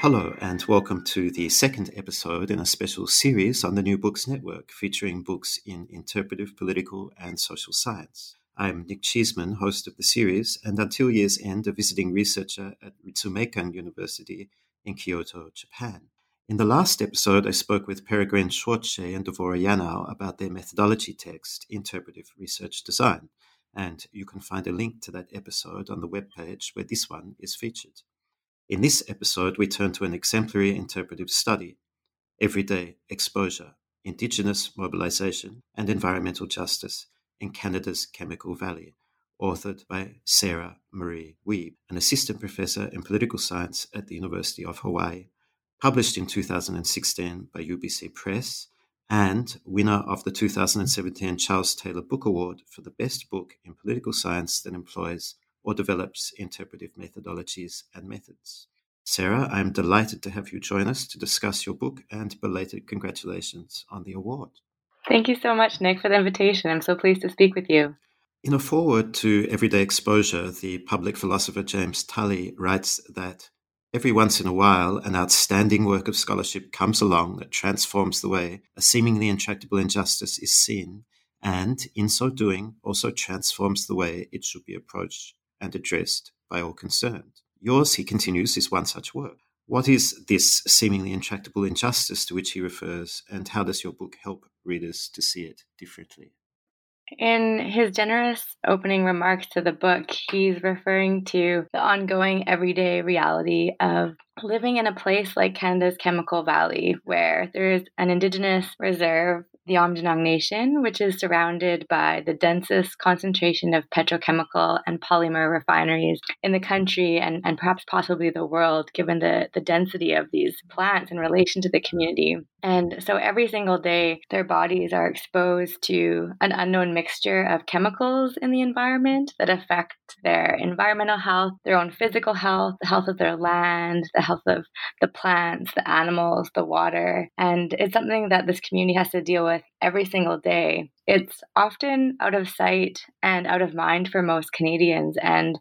Hello, and welcome to the second episode in a special series on the New Books Network featuring books in interpretive, political, and social science. I'm Nick Cheesman, host of the series, and until year's end, a visiting researcher at Ritsumeikan University in Kyoto, Japan. In the last episode, I spoke with Peregrine Schwartz-Shea and Dvora Yanow about their methodology text, Interpretive Research Design, and you can find a link to that episode on the webpage where this one is featured. In this episode, we turn to an exemplary interpretive study Everyday Exposure, Indigenous Mobilization and Environmental Justice in Canada's Chemical Valley, authored by Sarah Marie Wiebe, an assistant professor in political science at the University of Hawaii, published in 2016 by UBC Press, and winner of the 2017 Charles Taylor Book Award for the best book in political science that employs or develops interpretive methodologies and methods. Sarah, I'm delighted to have you join us to discuss your book and belated congratulations on the award. Thank you so much, Nick, for the invitation. I'm so pleased to speak with you. In a foreword to Everyday Exposure, the public philosopher James Tully writes that every once in a while an outstanding work of scholarship comes along that transforms the way a seemingly intractable injustice is seen, and in so doing also transforms the way it should be approached and addressed by all concerned. Yours, he continues, is one such work. What is this seemingly intractable injustice to which he refers, and how does your book help readers to see it differently? In his generous opening remarks to the book, he's referring to the ongoing everyday reality of living in a place like Canada's Chemical Valley, where there is an Indigenous reserve the Aamjiwnaang Nation, which is surrounded by the densest concentration of petrochemical and polymer refineries in the country and, and perhaps possibly the world, given the, the density of these plants in relation to the community. And so every single day, their bodies are exposed to an unknown mixture of chemicals in the environment that affect their environmental health, their own physical health, the health of their land, the health of the plants, the animals, the water. And it's something that this community has to deal with every single day. It's often out of sight and out of mind for most Canadians. And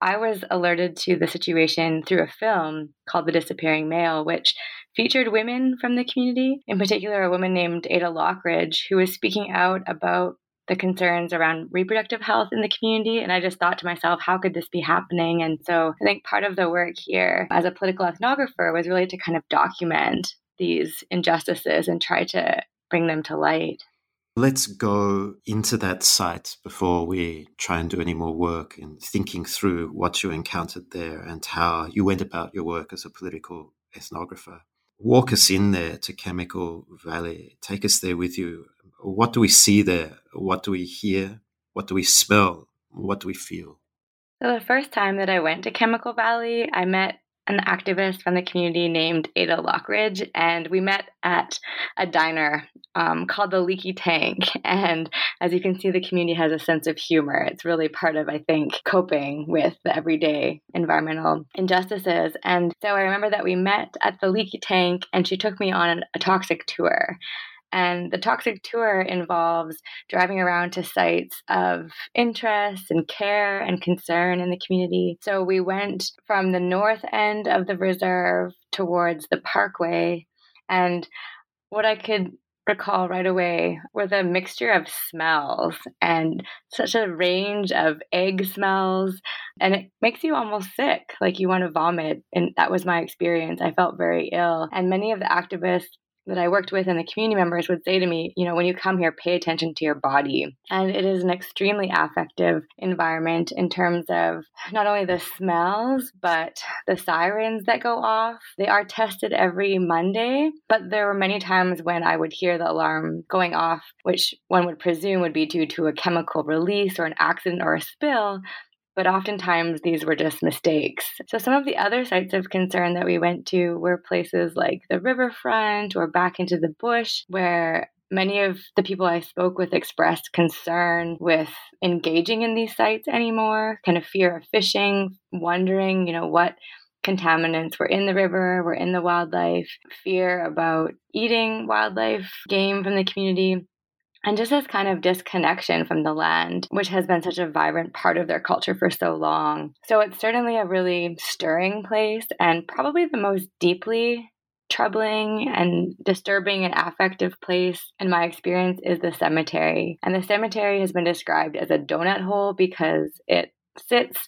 I was alerted to the situation through a film called The Disappearing Male, which featured women from the community, in particular, a woman named Ada Lockridge, who was speaking out about the concerns around reproductive health in the community. And I just thought to myself, how could this be happening? And so I think part of the work here as a political ethnographer was really to kind of document these injustices and try to bring them to light. Let's go into that site before we try and do any more work in thinking through what you encountered there and how you went about your work as a political ethnographer. Walk us in there to Chemical Valley. Take us there with you what do we see there? What do we hear? What do we smell? What do we feel? So, the first time that I went to Chemical Valley, I met an activist from the community named Ada Lockridge, and we met at a diner um, called the Leaky Tank. And as you can see, the community has a sense of humor. It's really part of, I think, coping with the everyday environmental injustices. And so I remember that we met at the Leaky Tank, and she took me on a toxic tour. And the toxic tour involves driving around to sites of interest and care and concern in the community. So we went from the north end of the reserve towards the parkway. And what I could recall right away were the mixture of smells and such a range of egg smells. And it makes you almost sick, like you want to vomit. And that was my experience. I felt very ill. And many of the activists that I worked with and the community members would say to me, you know, when you come here, pay attention to your body. And it is an extremely affective environment in terms of not only the smells, but the sirens that go off. They are tested every Monday, but there were many times when I would hear the alarm going off, which one would presume would be due to a chemical release or an accident or a spill but oftentimes these were just mistakes. So, some of the other sites of concern that we went to were places like the riverfront or back into the bush, where many of the people I spoke with expressed concern with engaging in these sites anymore, kind of fear of fishing, wondering, you know, what contaminants were in the river, were in the wildlife, fear about eating wildlife, game from the community and just this kind of disconnection from the land, which has been such a vibrant part of their culture for so long. So it's certainly a really stirring place and probably the most deeply troubling and disturbing and affective place in my experience is the cemetery. And the cemetery has been described as a donut hole because it sits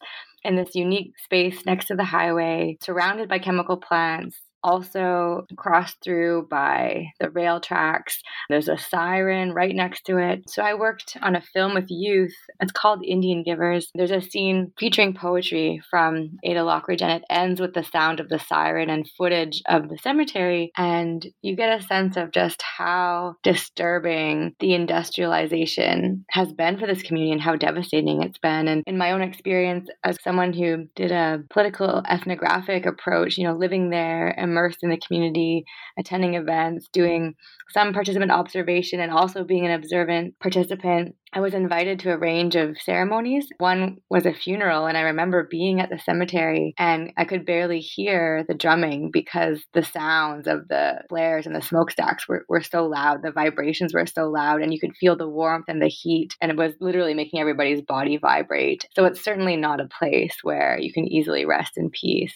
in this unique space next to the highway, surrounded by chemical plants, also crossed through by the rail tracks. There's a siren right next to it. So I worked on a film with youth. It's called Indian Givers. There's a scene featuring poetry from Ada Lockridge, and it ends with the sound of the siren and footage of the cemetery. And you get a sense of just how disturbing the industrialization has been for this community and how devastating it's been. And in my own experience, as someone who did a political ethnographic approach, you know, living there and immersed in the community, attending events, doing some participant observation, and also being an observant participant. I was invited to a range of ceremonies. One was a funeral, and I remember being at the cemetery and I could barely hear the drumming because the sounds of the flares and the smokestacks were, were so loud. The vibrations were so loud, and you could feel the warmth and the heat, and it was literally making everybody's body vibrate. So it's certainly not a place where you can easily rest in peace.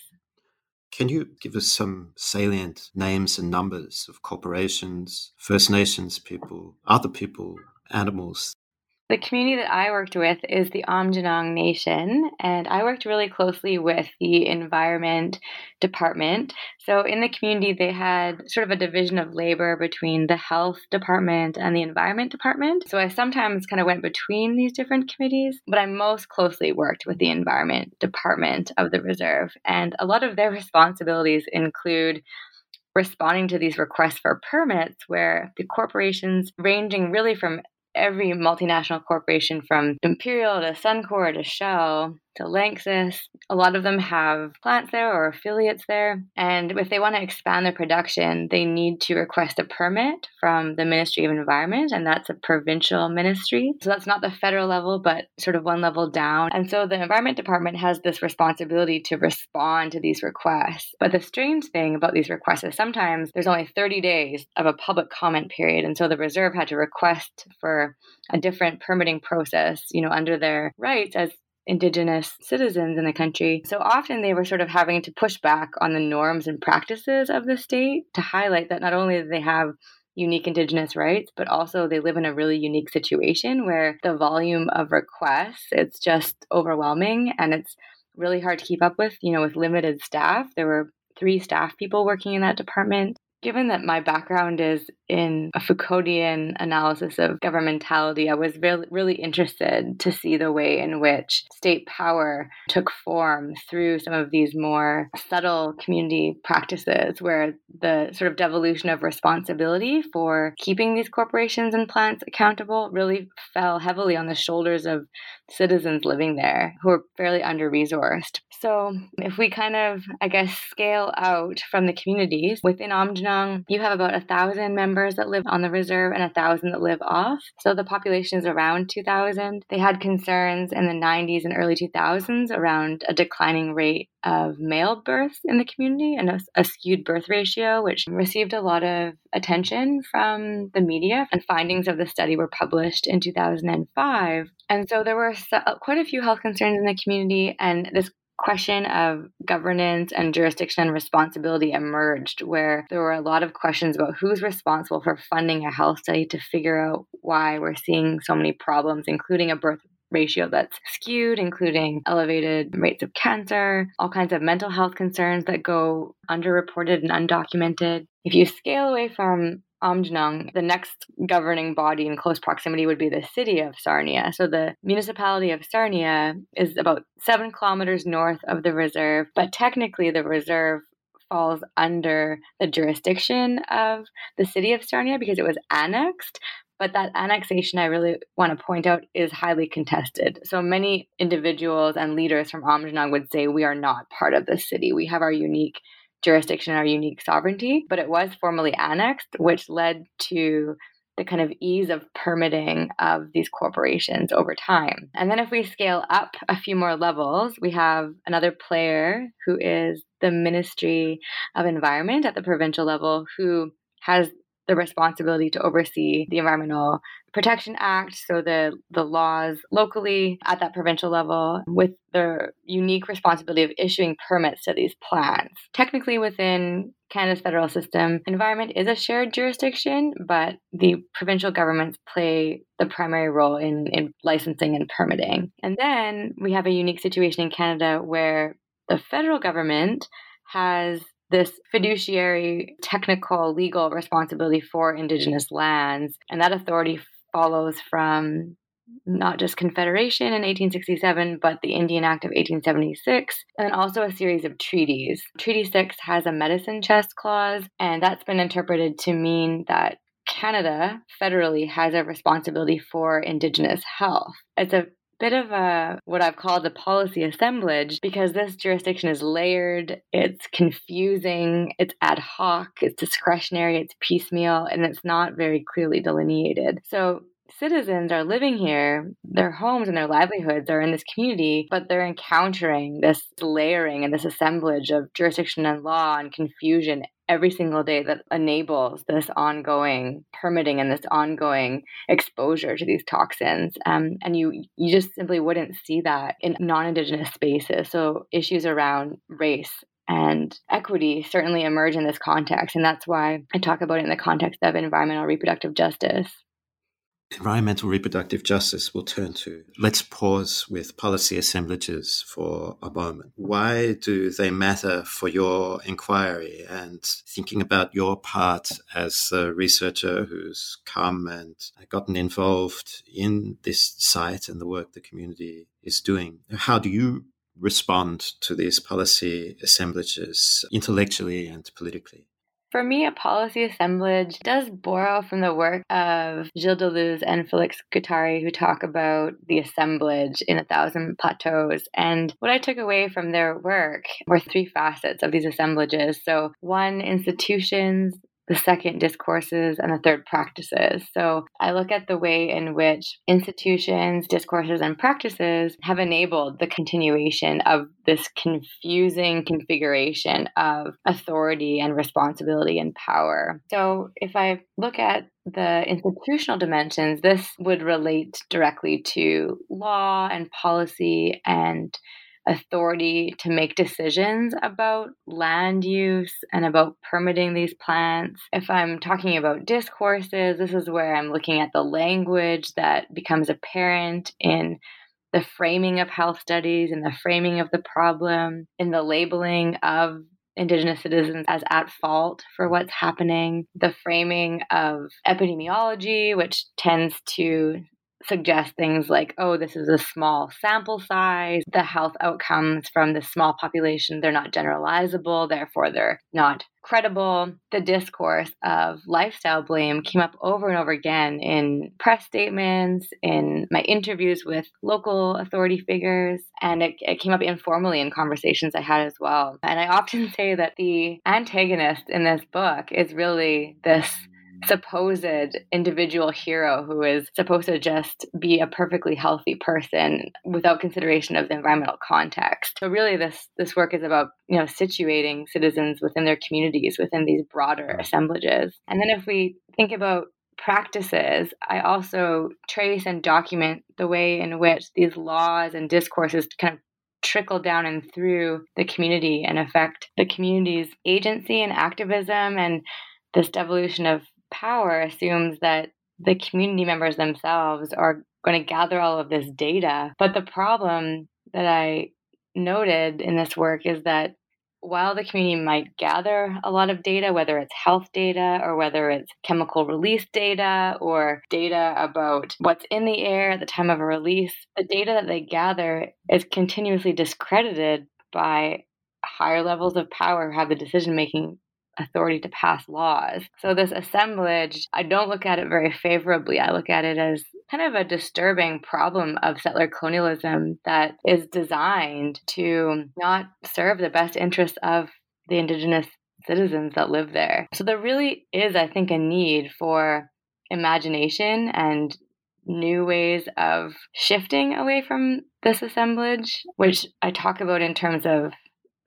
Can you give us some salient names and numbers of corporations, First Nations people, other people, animals the community that I worked with is the Aamjiwnaang Nation, and I worked really closely with the Environment Department. So, in the community, they had sort of a division of labor between the Health Department and the Environment Department. So, I sometimes kind of went between these different committees, but I most closely worked with the Environment Department of the Reserve. And a lot of their responsibilities include responding to these requests for permits where the corporations ranging really from every multinational corporation from Imperial to Suncor to Shell to Lanxess. A lot of them have plants there or affiliates there. And if they want to expand their production, they need to request a permit from the Ministry of Environment, and that's a provincial ministry. So that's not the federal level, but sort of one level down. And so the Environment Department has this responsibility to respond to these requests. But the strange thing about these requests is sometimes there's only 30 days of a public comment period. And so the reserve had to request for a different permitting process, you know, under their rights as indigenous citizens in the country. So often they were sort of having to push back on the norms and practices of the state to highlight that not only do they have unique indigenous rights but also they live in a really unique situation where the volume of requests it's just overwhelming and it's really hard to keep up with you know with limited staff there were three staff people working in that department Given that my background is in a Foucauldian analysis of governmentality, I was really, really interested to see the way in which state power took form through some of these more subtle community practices, where the sort of devolution of responsibility for keeping these corporations and plants accountable really fell heavily on the shoulders of citizens living there who are fairly under resourced. So, if we kind of, I guess, scale out from the communities within You have about a thousand members that live on the reserve and a thousand that live off. So, the population is around 2,000. They had concerns in the 90s and early 2000s around a declining rate of male births in the community and a, a, skewed birth ratio, which received a lot of attention from the media. And findings of the study were published in 2005. And so there were quite a few health concerns in the community, and this question of governance and jurisdiction and responsibility emerged, where there were a lot of questions about who's responsible for funding a health study to figure out why we're seeing so many problems, including a birth ratio that's skewed, including elevated rates of cancer, all kinds of mental health concerns that go underreported and undocumented. If you scale away from Aamjiwnaang, the next governing body in close proximity would be the city of Sarnia. So the municipality of Sarnia is about seven kilometers north of the reserve, but technically the reserve falls under the jurisdiction of the city of Sarnia because it was annexed. But that annexation, I really want to point out, is highly contested. So many individuals and leaders from Aamjiwnaang would say, We are not part of the city. We have our unique jurisdiction, our unique sovereignty, but it was formally annexed, which led to the kind of ease of permitting of these corporations over time. And then if we scale up a few more levels, we have another player who is the Ministry of Environment at the provincial level who has the responsibility to oversee the Environmental Protection Act, so the, the laws locally at that provincial level, with the unique responsibility of issuing permits to these plants. Technically, within Canada's federal system, environment is a shared jurisdiction, but the provincial governments play the primary role in, in licensing and permitting. And then we have a unique situation in Canada where the federal government has this fiduciary, technical, legal responsibility for Indigenous lands. And that authority follows from not just Confederation in 1867, but the Indian Act of 1876, and also a series of treaties. Treaty 6 has a medicine chest clause, and that's been interpreted to mean that Canada federally has a responsibility for Indigenous health. It's a bit of a what I've called a policy assemblage because this jurisdiction is layered, it's confusing, it's ad hoc, it's discretionary, it's piecemeal, and it's not very clearly delineated. So citizens are living here, their homes and their livelihoods are in this community, but they're encountering this layering and this assemblage of jurisdiction and law and confusion every single day that enables this ongoing permitting and this ongoing exposure to these toxins. Um, and you you just simply wouldn't see that in non-indigenous spaces. So issues around race and equity certainly emerge in this context. And that's why I talk about it in the context of environmental reproductive justice environmental reproductive justice we'll turn to. Let's pause with policy assemblages for a moment. Why do they matter for your inquiry and thinking about your part as a researcher who's come and gotten involved in this site and the work the community is doing? How do you respond to these policy assemblages intellectually and politically? For me, a policy assemblage does borrow from the work of Gilles Deleuze and Felix Guattari, who talk about the assemblage in A Thousand Plateaus. And what I took away from their work were three facets of these assemblages. So, one, institutions, the second discourses and the third practices. So I look at the way in which institutions, discourses, and practices have enabled the continuation of this confusing configuration of authority and responsibility and power. So if I look at the institutional dimensions, this would relate directly to law and policy and authority to make decisions about land use and about permitting these plants. If I'm talking about discourses, this is where I'm looking at the language that becomes apparent in the framing of health studies and the framing of the problem, in the labeling of Indigenous citizens as at fault for what's happening, the framing of epidemiology, which tends to suggest things like, oh, this is a small sample size. The health outcomes from the small population, they're not generalizable, therefore they're not credible. The discourse of lifestyle blame came up over and over again in press statements, in my interviews with local authority figures, and it, it came up informally in conversations I had as well. And I often say that the antagonist in this book is really this supposed individual hero who is supposed to just be a perfectly healthy person without consideration of the environmental context. So really this this work is about, you know, situating citizens within their communities within these broader assemblages. And then if we think about practices, I also trace and document the way in which these laws and discourses kind of trickle down and through the community and affect the community's agency and activism. And this devolution of power assumes that the community members themselves are going to gather all of this data. But the problem that I noted in this work is that while the community might gather a lot of data, whether it's health data or whether it's chemical release data or data about what's in the air at the time of a release, the data that they gather is continuously discredited by higher levels of power who have the decision making authority to pass laws. So, this assemblage, I don't look at it very favorably. I look at it as kind of a disturbing problem of settler colonialism that is designed to not serve the best interests of the indigenous citizens that live there. So, there really is, I think, a need for imagination and new ways of shifting away from this assemblage, which I talk about in terms of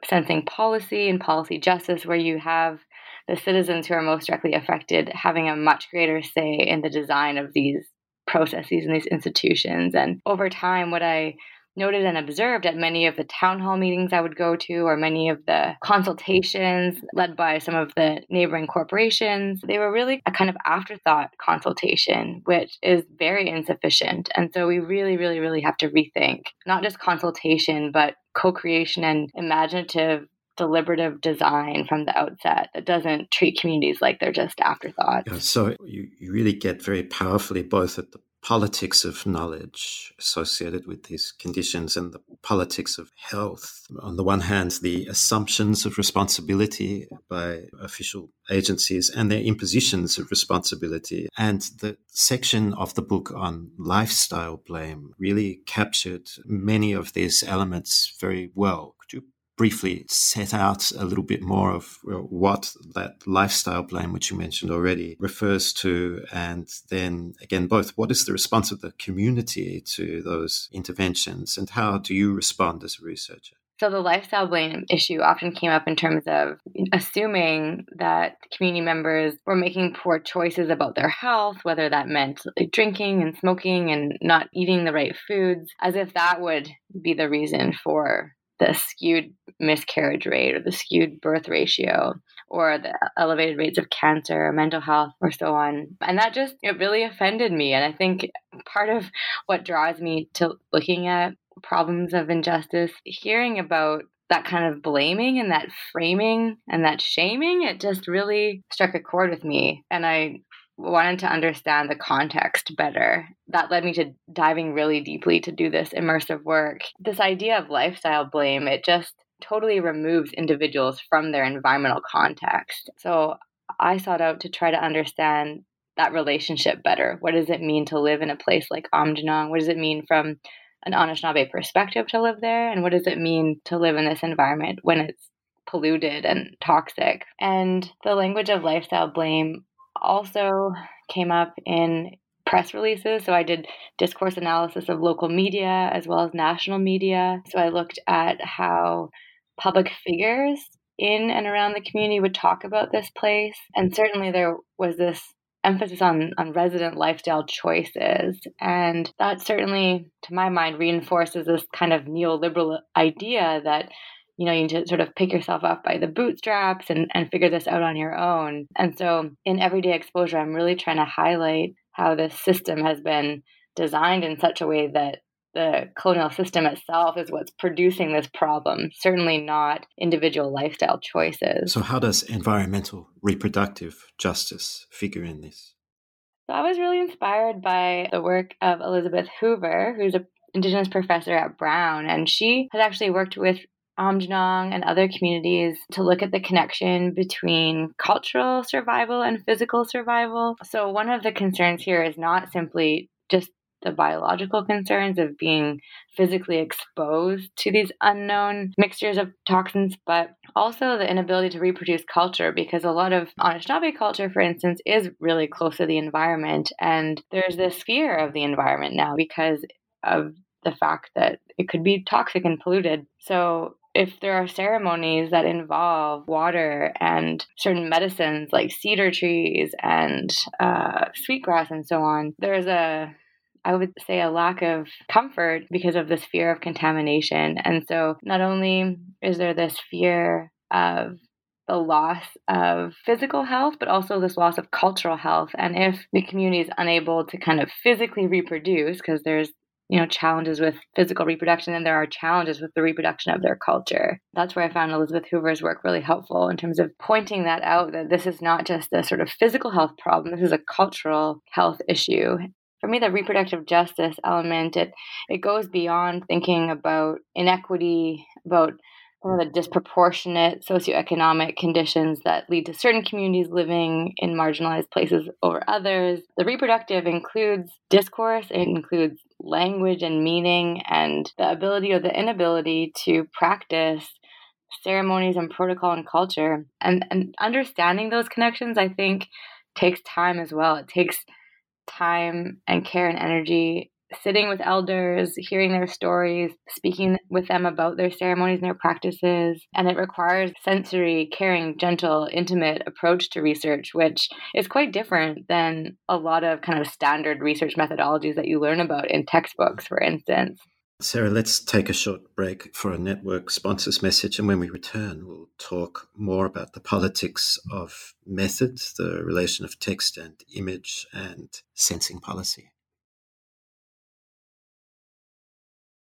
sensing policy and policy justice, where you have the citizens who are most directly affected having a much greater say in the design of these processes and these institutions. And over time, what I noted and observed at many of the town hall meetings I would go to, or many of the consultations led by some of the neighboring corporations, they were really a kind of afterthought consultation, which is very insufficient. And so we really, really, really have to rethink not just consultation, but co creation and imaginative deliberative design from the outset that doesn't treat communities like they're just afterthoughts. Yeah, so you, you really get very powerfully both at the politics of knowledge associated with these conditions and the politics of health. On the one hand, the assumptions of responsibility by official agencies and their impositions of responsibility. And the section of the book on lifestyle blame really captured many of these elements very well. Briefly set out a little bit more of uh, what that lifestyle blame, which you mentioned already, refers to, and then again, both what is the response of the community to those interventions, and how do you respond as a researcher? So, the lifestyle blame issue often came up in terms of assuming that community members were making poor choices about their health, whether that meant drinking and smoking and not eating the right foods, as if that would be the reason for the skewed miscarriage rate or the skewed birth ratio or the elevated rates of cancer or mental health or so on. And that just it really offended me. And I think part of what draws me to looking at problems of injustice, hearing about that kind of blaming and that framing and that shaming, it just really struck a chord with me. And I wanted to understand the context better. That led me to diving really deeply to do this immersive work. This idea of lifestyle blame, it just totally removes individuals from their environmental context. So I sought out to try to understand that relationship better. What does it mean to live in a place like Aamjiwnaang? What does it mean from an Anishinaabe perspective to live there? And what does it mean to live in this environment when it's polluted and toxic? And the language of lifestyle blame also came up in press releases. So I did discourse analysis of local media as well as national media. So I looked at how public figures in and around the community would talk about this place. And certainly there was this emphasis on, on resident lifestyle choices. And that certainly, to my mind, reinforces this kind of neoliberal idea that you know, you need to sort of pick yourself up by the bootstraps and, and figure this out on your own. And so in everyday exposure, I'm really trying to highlight how this system has been designed in such a way that the colonial system itself is what's producing this problem, certainly not individual lifestyle choices. So, how does environmental reproductive justice figure in this? So, I was really inspired by the work of Elizabeth Hoover, who's an Indigenous professor at Brown, and she has actually worked with Aamjiwnaang and other communities to look at the connection between cultural survival and physical survival. So, one of the concerns here is not simply just the biological concerns of being physically exposed to these unknown mixtures of toxins, but also the inability to reproduce culture because a lot of Anishinaabe culture, for instance, is really close to the environment. And there's this fear of the environment now because of the fact that it could be toxic and polluted. So if there are ceremonies that involve water and certain medicines like cedar trees and uh, sweetgrass and so on, there's a I would say, a lack of comfort because of this fear of contamination. And so, not only is there this fear of the loss of physical health, but also this loss of cultural health. And if the community is unable to kind of physically reproduce, because there's you know challenges with physical reproduction and there are challenges with the reproduction of their culture. That's where i found elizabeth hoover's work really helpful in terms of pointing that out that this is not just a sort of physical health problem this is a cultural health issue. For me the reproductive justice element it it goes beyond thinking about inequity about some of the disproportionate socioeconomic conditions that lead to certain communities living in marginalized places over others. The reproductive includes discourse, it includes language and meaning, and the ability or the inability to practice ceremonies and protocol and culture. And, and understanding those connections, I think, takes time as well. It takes time and care and energy sitting with elders, hearing their stories, speaking with them about their ceremonies and their practices. And it requires sensory, caring, gentle, intimate approach to research, which is quite different than a lot of kind of standard research methodologies that you learn about in textbooks, for instance. Sarah, let's take a short break for a network sponsor's message. And when we return, we'll talk more about the politics of method, the relation of text and image, and sensing policy.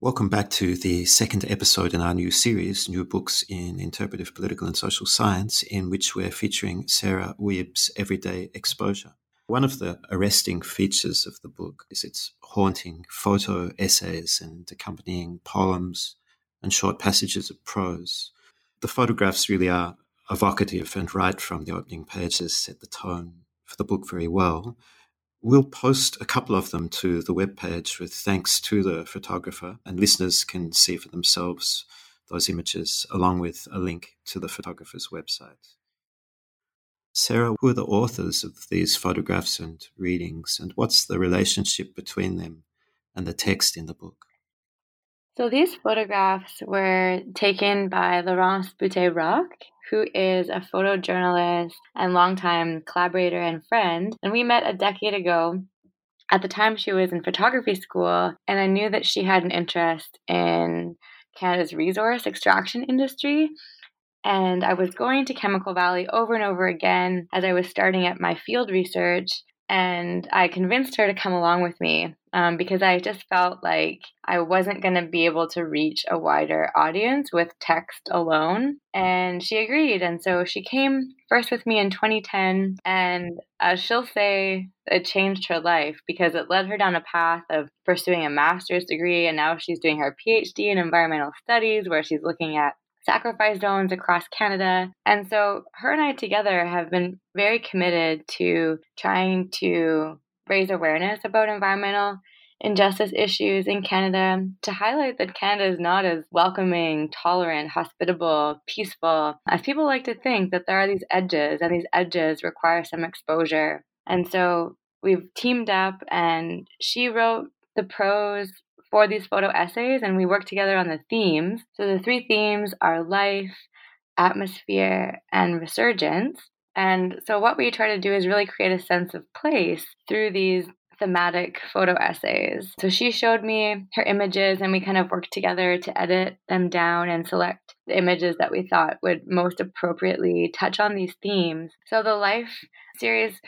Welcome back to the second episode in our new series, New Books in Interpretive Political and Social Science, in which we're featuring Sarah Wiebe's Everyday Exposure. One of the arresting features of the book is its haunting photo essays and accompanying poems and short passages of prose. The photographs really are evocative and right from the opening pages set the tone for the book very well. We'll post a couple of them to the webpage with thanks to the photographer, and listeners can see for themselves those images along with a link to the photographer's website. Sarah, who are the authors of these photographs and readings, and what's the relationship between them and the text in the book? So these photographs were taken by Laurence Butet-Roch, who is a photojournalist and longtime collaborator and friend. And we met a decade ago. At the time, she was in photography school, and I knew that she had an interest in Canada's resource extraction industry. And I was going to Chemical Valley over and over again as I was starting at my field research and I convinced her to come along with me um, because I just felt like I wasn't going to be able to reach a wider audience with text alone. And she agreed. And so she came first with me in 2010. And as she'll say, it changed her life because it led her down a path of pursuing a master's degree. And now she's doing her PhD in environmental studies, where she's looking at sacrifice zones across Canada. And so her and I together have been very committed to trying to raise awareness about environmental injustice issues in Canada to highlight that Canada is not as welcoming, tolerant, hospitable, peaceful as people like to think, that there are these edges, and these edges require some exposure. And so we've teamed up, and she wrote the prose for these photo essays and we work together on the themes. So the three themes are life, atmosphere, and resurgence. And so what we try to do is really create a sense of place through these thematic photo essays. So she showed me her images and we kind of worked together to edit them down and select the images that we thought would most appropriately touch on these themes. So the life series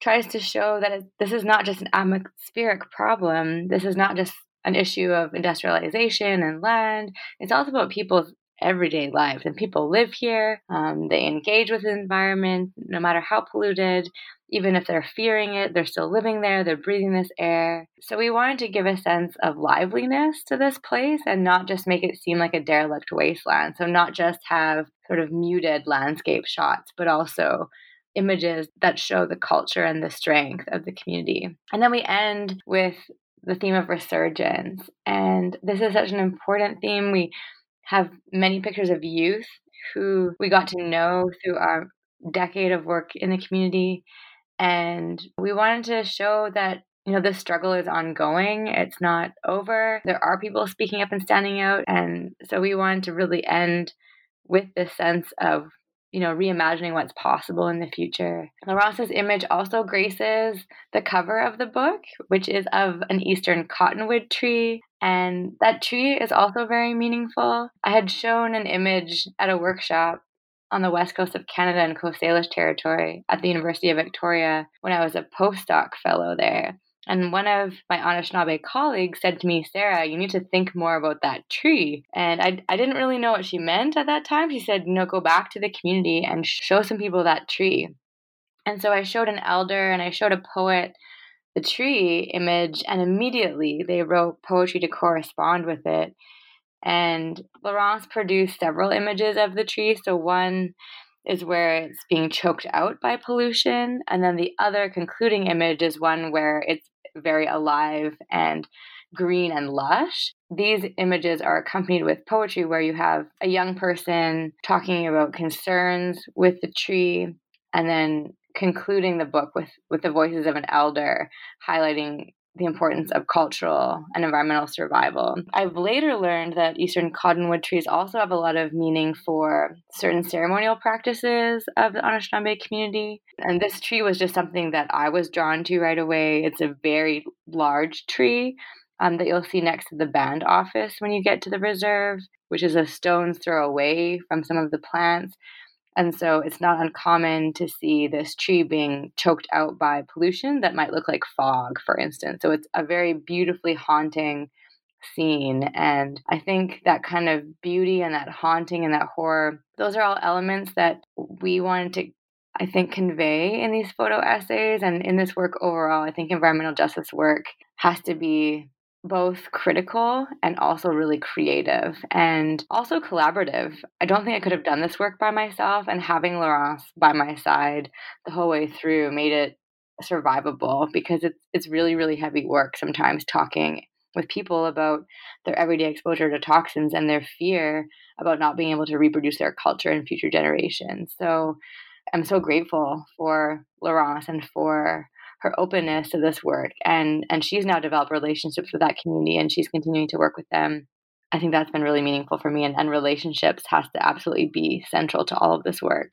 tries to show that this is not just an atmospheric problem. This is not just an issue of industrialization and land. It's also about people's everyday lives. And people live here, um, they engage with the environment, no matter how polluted. Even if they're fearing it, they're still living there, they're breathing this air. So, we wanted to give a sense of liveliness to this place and not just make it seem like a derelict wasteland. So, not just have sort of muted landscape shots, but also images that show the culture and the strength of the community. And then we end with the theme of resurgence. And this is such an important theme. We have many pictures of youth who we got to know through our decade of work in the community. And we wanted to show that, you know, this struggle is ongoing. It's not over. There are people speaking up and standing out. And so we wanted to really end with this sense of you know, reimagining what's possible in the future. Laurence image also graces the cover of the book, which is of an eastern cottonwood tree. And that tree is also very meaningful. I had shown an image at a workshop on the west coast of Canada in Coast Salish territory at the University of Victoria when I was a postdoc fellow there. And one of my Anishinaabe colleagues said to me, Sarah, you need to think more about that tree. And I, I didn't really know what she meant at that time. She said, know, go back to the community and show some people that tree. And so I showed an elder and I showed a poet the tree image, and immediately they wrote poetry to correspond with it. And Laurence produced several images of the tree. So one is where it's being choked out by pollution. And then the other concluding image is one where it's very alive and green and lush. These images are accompanied with poetry where you have a young person talking about concerns with the tree and then concluding the book with, with the voices of an elder highlighting the importance of cultural and environmental survival. I've later learned that eastern cottonwood trees also have a lot of meaning for certain ceremonial practices of the Anishinaabe community. And this tree was just something that I was drawn to right away. It's a very large tree um, that you'll see next to the band office when you get to the reserve, which is a stone's throw away from some of the plants. And so it's not uncommon to see this tree being choked out by pollution that might look like fog, for instance. So it's a very beautifully haunting scene. And I think that kind of beauty and that haunting and that horror, those are all elements that we wanted to, I think, convey in these photo essays and in this work overall. I think environmental justice work has to be both critical and also really creative and also collaborative. I don't think I could have done this work by myself, and having Laurence by my side the whole way through made it survivable because it's it's really really heavy work sometimes talking with people about their everyday exposure to toxins and their fear about not being able to reproduce their culture in future generations. So I'm so grateful for Laurence and for her openness to this work and and she's now developed relationships with that community and she's continuing to work with them i think that's been really meaningful for me and, and relationships has to absolutely be central to all of this work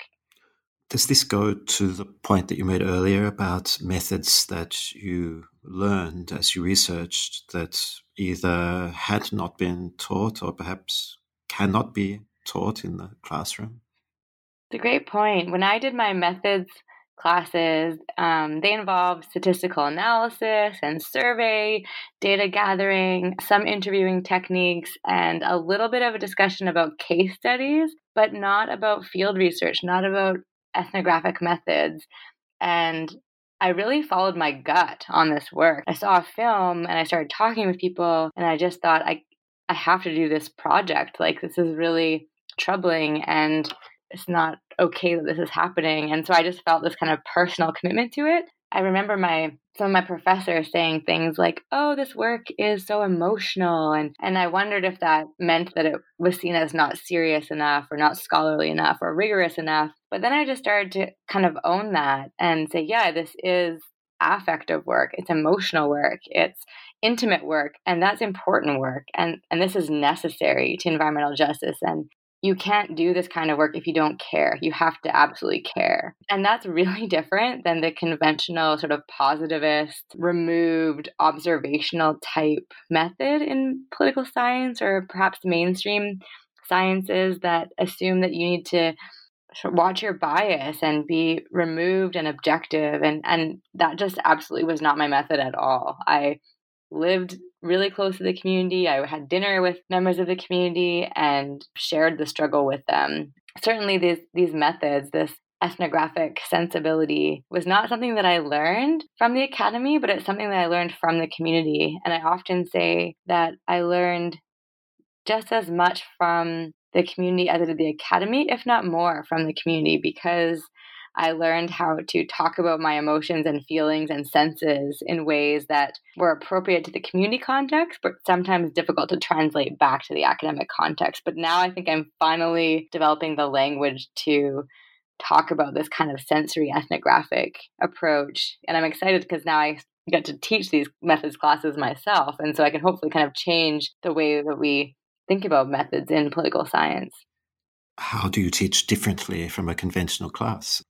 does this go to the point that you made earlier about methods that you learned as you researched that either had not been taught or perhaps cannot be taught in the classroom? It's a great point. When I did my methods classes. Um, they involve statistical analysis and survey, data gathering, some interviewing techniques, and a little bit of a discussion about case studies, but not about field research, not about ethnographic methods. And I really followed my gut on this work. I saw a film and I started talking with people, and I just thought, I, I have to do this project. Like, this is really troubling. And it's not okay that this is happening. And so I just felt this kind of personal commitment to it. I remember my some of my professors saying things like, "Oh, this work is so emotional," and and I wondered if that meant that it was seen as not serious enough, or not scholarly enough, or rigorous enough. But then I just started to kind of own that and say, "Yeah, this is affective work. It's emotional work. It's intimate work, and that's important work. And and this is necessary to environmental justice and you can't do this kind of work if you don't care. You have to absolutely care. And that's really different than the conventional sort of positivist, removed, observational type method in political science or perhaps mainstream sciences that assume that you need to watch your bias and be removed and objective and and that just absolutely was not my method at all. I lived really close to the community. I had dinner with members of the community and shared the struggle with them. Certainly, these, these methods, this ethnographic sensibility, was not something that I learned from the academy, but it's something that I learned from the community. And I often say that I learned just as much from the community as I did the academy, if not more from the community, because I learned how to talk about my emotions and feelings and senses in ways that were appropriate to the community context, but sometimes difficult to translate back to the academic context. But now I think I'm finally developing the language to talk about this kind of sensory ethnographic approach. And I'm excited because now I get to teach these methods classes myself. And so I can hopefully kind of change the way that we think about methods in political science. How do you teach differently from a conventional class?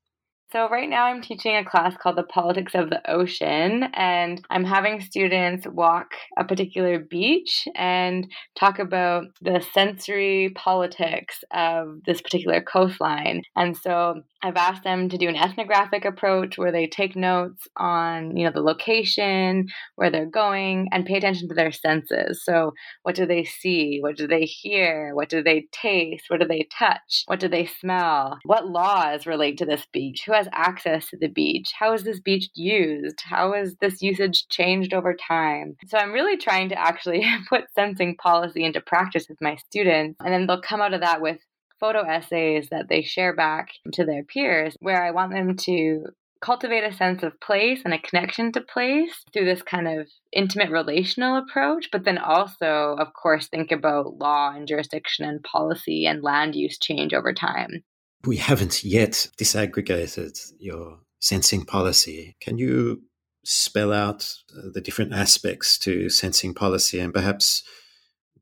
So, right now I'm teaching a class called The Politics of the Ocean, and I'm having students walk a particular beach and talk about the sensory politics of this particular coastline. And so, I've asked them to do an ethnographic approach where they take notes on, you know, the location, where they're going, and pay attention to their senses. So, what do they see? What do they hear? What do they taste? What do they touch? What do they smell? What laws relate to this beach? Who has access to the beach? How is this beach used? How has this usage changed over time? So, I'm really trying to actually put sensing policy into practice with my students, and then they'll come out of that with photo essays that they share back to their peers, where I want them to cultivate a sense of place and a connection to place through this kind of intimate relational approach, but then also, of course, think about law and jurisdiction and policy and land use change over time. We haven't yet disaggregated your sensing policy. Can you spell out uh, the different aspects to sensing policy and perhaps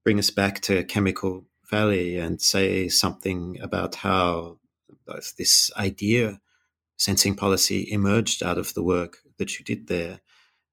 bring us back to chemical Valley and say something about how uh, this idea, sensing policy, emerged out of the work that you did there,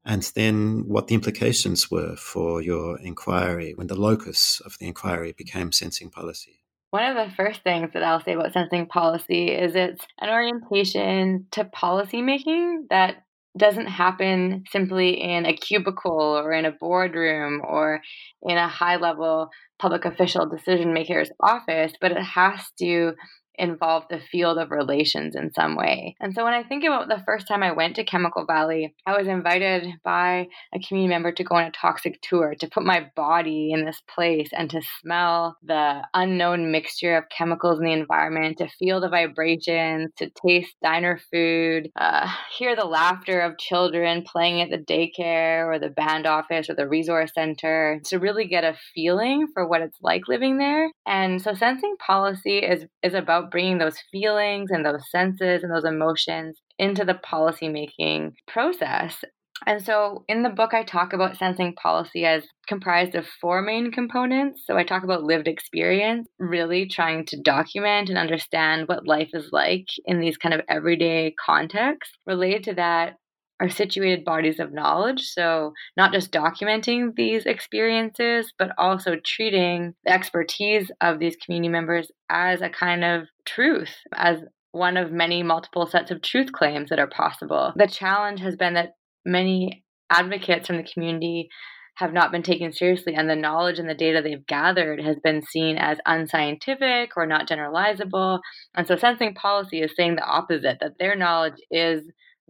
and then what the implications were for your inquiry when the locus of the inquiry became sensing policy. One of the first things that I'll say about sensing policy is it's an orientation to policymaking that doesn't happen simply in a cubicle or in a boardroom or in a high level public official decision maker's office, but it has to involve the field of relations in some way. And so when I think about the first time I went to Chemical Valley, I was invited by a community member to go on a toxic tour, to put my body in this place and to smell the unknown mixture of chemicals in the environment, to feel the vibrations, to taste diner food, uh, hear the laughter of children playing at the daycare or the band office or the resource center, to really get a feeling for what it's like living there. And so sensing policy is, is about bringing those feelings and those senses and those emotions into the policymaking process. And so in the book, I talk about sensing policy as comprised of four main components. So I talk about lived experience, really trying to document and understand what life is like in these kind of everyday contexts. Related to that, are situated bodies of knowledge. So, not just documenting these experiences, but also treating the expertise of these community members as a kind of truth, as one of many multiple sets of truth claims that are possible. The challenge has been that many advocates from the community have not been taken seriously, and the knowledge and the data they've gathered has been seen as unscientific or not generalizable. And so, sensing policy is saying the opposite that their knowledge is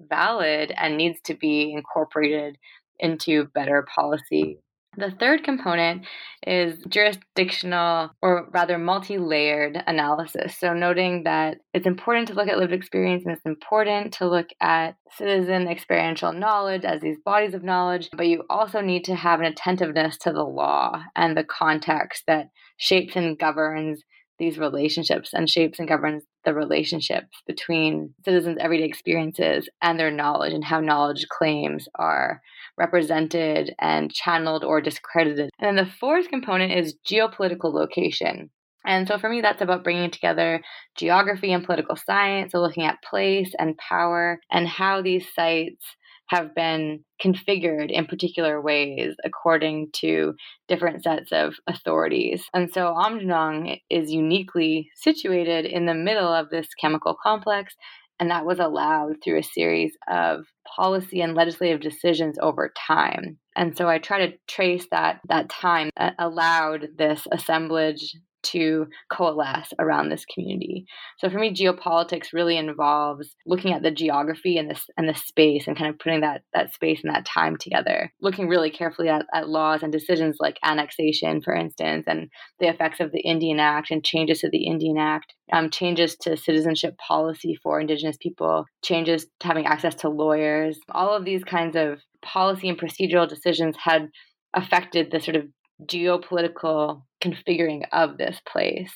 valid and needs to be incorporated into better policy. The third component is jurisdictional or rather multi layered analysis. So, noting that it's important to look at lived experience and it's important to look at citizen experiential knowledge as these bodies of knowledge, but you also need to have an attentiveness to the law and the context that shapes and governs these relationships and shapes and governs the relationships between citizens' everyday experiences and their knowledge and how knowledge claims are represented and channeled or discredited. And then the fourth component is geopolitical location. And so for me, that's about bringing together geography and political science, so looking at place and power and how these sites have been configured in particular ways according to different sets of authorities. And so Aamjiwnaang is uniquely situated in the middle of this chemical complex, and that was allowed through a series of policy and legislative decisions over time. And so I try to trace that that time that allowed this assemblage to coalesce around this community. So for me, geopolitics really involves looking at the geography and this and the space and kind of putting that that space and that time together. Looking really carefully at, at laws and decisions like annexation, for instance, and the effects of the Indian Act and changes to the Indian Act, um, changes to citizenship policy for Indigenous people, changes to having access to lawyers. All of these kinds of policy and procedural decisions had affected the sort of geopolitical configuring of this place.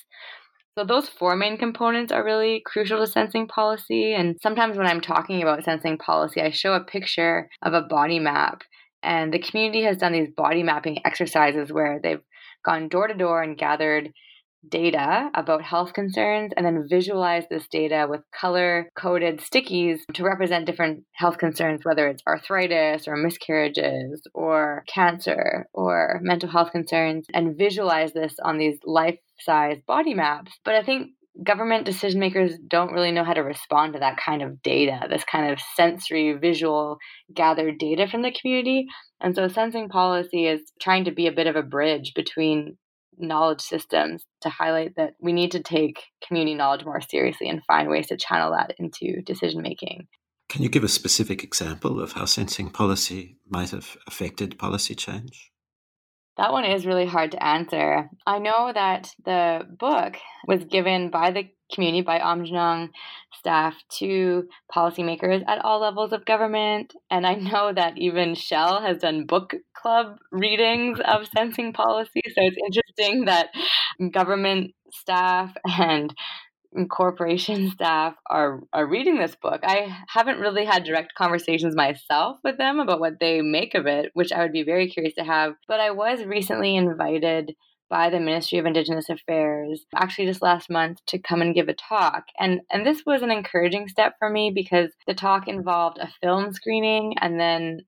So, those four main components are really crucial to sensing policy. And sometimes when I'm talking about sensing policy, I show a picture of a body map. And the community has done these body mapping exercises where they've gone door to door and gathered data about health concerns and then visualize this data with color coded stickies to represent different health concerns, whether it's arthritis or miscarriages or cancer or mental health concerns, and visualize this on these life size body maps. But I think government decision makers don't really know how to respond to that kind of data, this kind of sensory, visual, gathered data from the community. And so, sensing policy is trying to be a bit of a bridge between knowledge systems to highlight that we need to take community knowledge more seriously and find ways to channel that into decision making. Can you give a specific example of how sensing policy might have affected policy change? That one is really hard to answer. I know that the book was given by the community, by Aamjiwnaang staff to policymakers at all levels of government. And I know that even Shell has done book club readings of sensing policy. So it's interesting that government staff and corporation staff are are reading this book. I haven't really had direct conversations myself with them about what they make of it, which I would be very curious to have. But I was recently invited by the Ministry of Indigenous Affairs actually just last month to come and give a talk. And and this was an encouraging step for me because the talk involved a film screening and then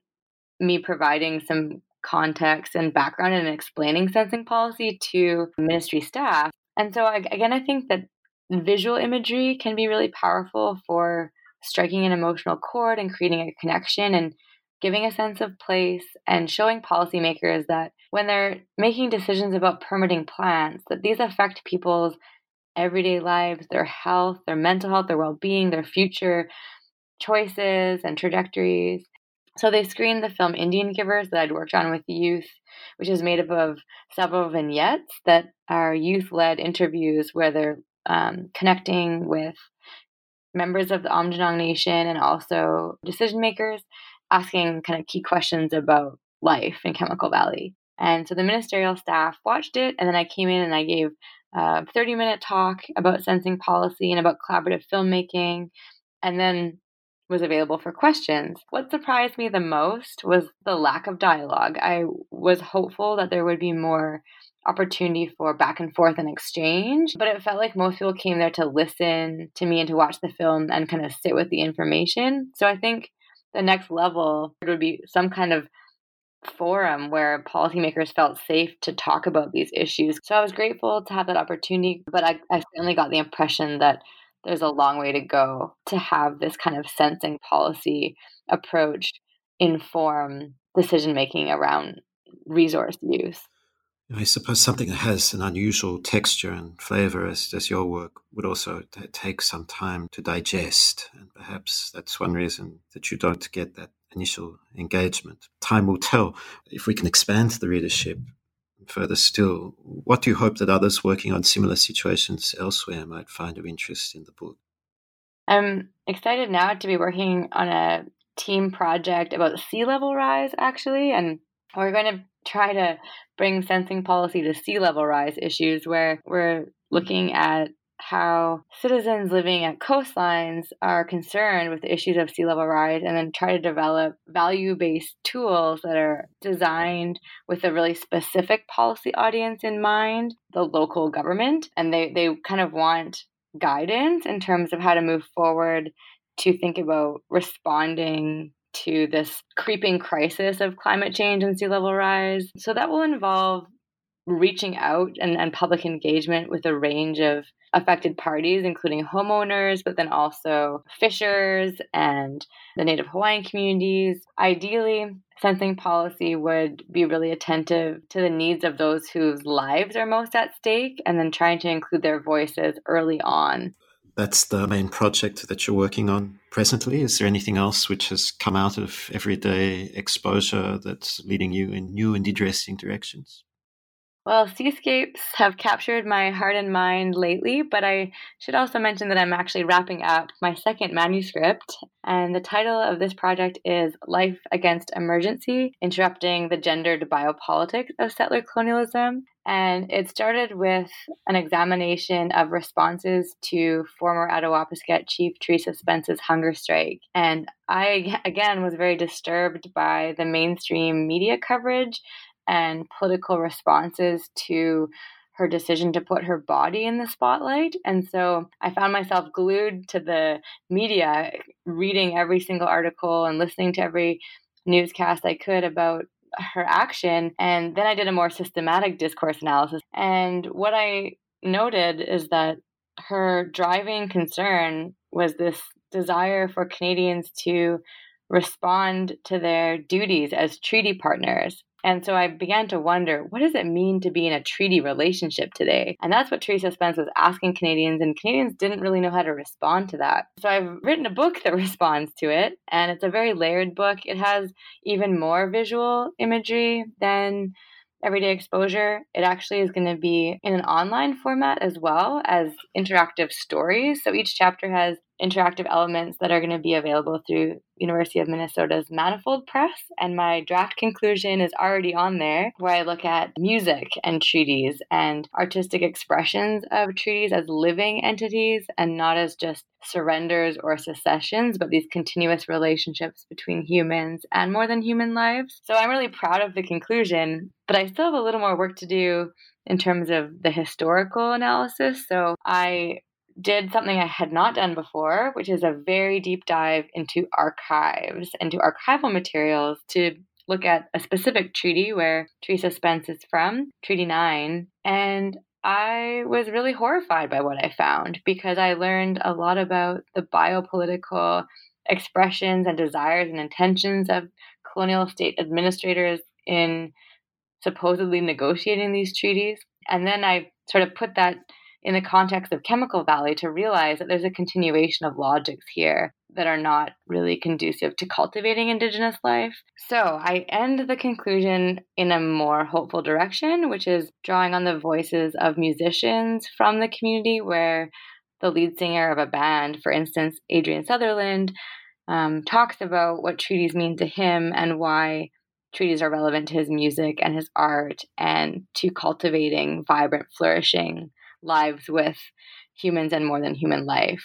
me providing some context and background and explaining sensing policy to ministry staff. And so again I think that visual imagery can be really powerful for striking an emotional chord and creating a connection and giving a sense of place and showing policymakers that when they're making decisions about permitting plants that these affect people's everyday lives their health their mental health their well-being their future choices and trajectories. So they screened the film indian givers that i'd worked on with youth which is made up of several vignettes that are youth-led interviews where they're um, connecting with members of the Aamjiwnaang Nation and also decision makers, asking kind of key questions about life in Chemical Valley. And so the ministerial staff watched it, and then I came in and I gave a 30 minute talk about sensing policy and about collaborative filmmaking, and then was available for questions. What surprised me the most was the lack of dialogue. I was hopeful that there would be more opportunity for back and forth and exchange. But it felt like most people came there to listen to me and to watch the film and kind of sit with the information. So I think the next level would be some kind of forum where policymakers felt safe to talk about these issues. So I was grateful to have that opportunity, but I, I certainly got the impression that there's a long way to go to have this kind of sensing policy approach inform decision making around resource use. I suppose something that has an unusual texture and flavor, as, as your work, would also t- take some time to digest. And perhaps that's one reason that you don't get that initial engagement. Time will tell. If we can expand the readership further still, what do you hope that others working on similar situations elsewhere might find of interest in the book? I'm excited now to be working on a team project about sea level rise, actually. And we're going to try to bring sensing policy to sea level rise issues where we're looking at how citizens living at coastlines are concerned with the issues of sea level rise and then try to develop value based tools that are designed with a really specific policy audience in mind, the local government. And they, they kind of want guidance in terms of how to move forward to think about responding to this creeping crisis of climate change and sea level rise. So that will involve reaching out and, and public engagement with a range of affected parties, including homeowners, but then also fishers and the Native Hawaiian communities. Ideally, sensing policy would be really attentive to the needs of those whose lives are most at stake and then trying to include their voices early on. That's the main project that you're working on presently. Is there anything else which has come out of everyday exposure that's leading you in new and interesting directions? Well, seascapes have captured my heart and mind lately, but I should also mention that I'm actually wrapping up my second manuscript. And the title of this project is Life Against Emergency Interrupting the Gendered Biopolitics of Settler Colonialism. And it started with an examination of responses to former Attawapiskat Chief Theresa Spence's hunger strike. And I, again, was very disturbed by the mainstream media coverage and political responses to her decision to put her body in the spotlight. And so I found myself glued to the media, reading every single article and listening to every newscast I could about her action. And then I did a more systematic discourse analysis. And what I noted is that her driving concern was this desire for Canadians to respond to their duties as treaty partners and so I began to wonder, what does it mean to be in a treaty relationship today? And that's what Theresa Spence was asking Canadians, and Canadians didn't really know how to respond to that. So I've written a book that responds to it, and it's a very layered book. It has even more visual imagery than everyday exposure. It actually is going to be in an online format as well as interactive stories. So each chapter has interactive elements that are going to be available through University of Minnesota's Manifold Press. And my draft conclusion is already on there, where I look at music and treaties and artistic expressions of treaties as living entities and not as just surrenders or secessions, but these continuous relationships between humans and more than human lives. So I'm really proud of the conclusion, but I still have a little more work to do in terms of the historical analysis. So I did something I had not done before, which is a very deep dive into archives, into archival materials to look at a specific treaty where Theresa Spence is from, Treaty 9. And I was really horrified by what I found because I learned a lot about the biopolitical expressions and desires and intentions of colonial state administrators in supposedly negotiating these treaties. And then I sort of put that in the context of Chemical Valley to realize that there's a continuation of logics here that are not really conducive to cultivating Indigenous life. So I end the conclusion in a more hopeful direction, which is drawing on the voices of musicians from the community where the lead singer of a band, for instance, Adrian Sutherland, um, talks about what treaties mean to him and why treaties are relevant to his music and his art and to cultivating vibrant, flourishing lives with humans and more than human life.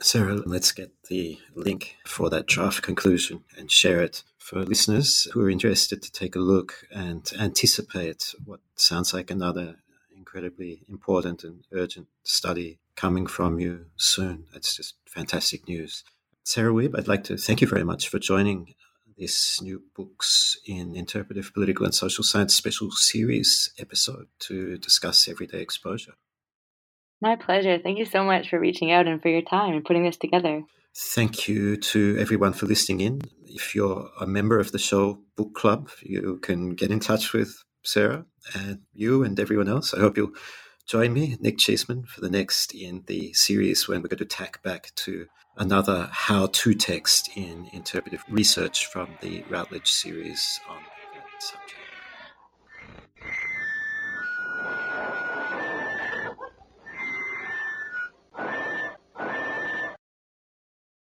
Sarah, let's get the link for that draft conclusion and share it for listeners who are interested to take a look and anticipate what sounds like another incredibly important and urgent study coming from you soon. That's just fantastic news. Sarah Wiebe, I'd like to thank you very much for joining this new Books in Interpretive Political and Social Science special series episode to discuss everyday exposure. My pleasure. Thank you so much for reaching out and for your time and putting this together. Thank you to everyone for listening in. If you're a member of the show book club, you can get in touch with Sarah and you and everyone else. I hope you'll join me, Nick Cheesman, for the next in the series when we're going to tack back to another how to text in interpretive research from the Routledge series on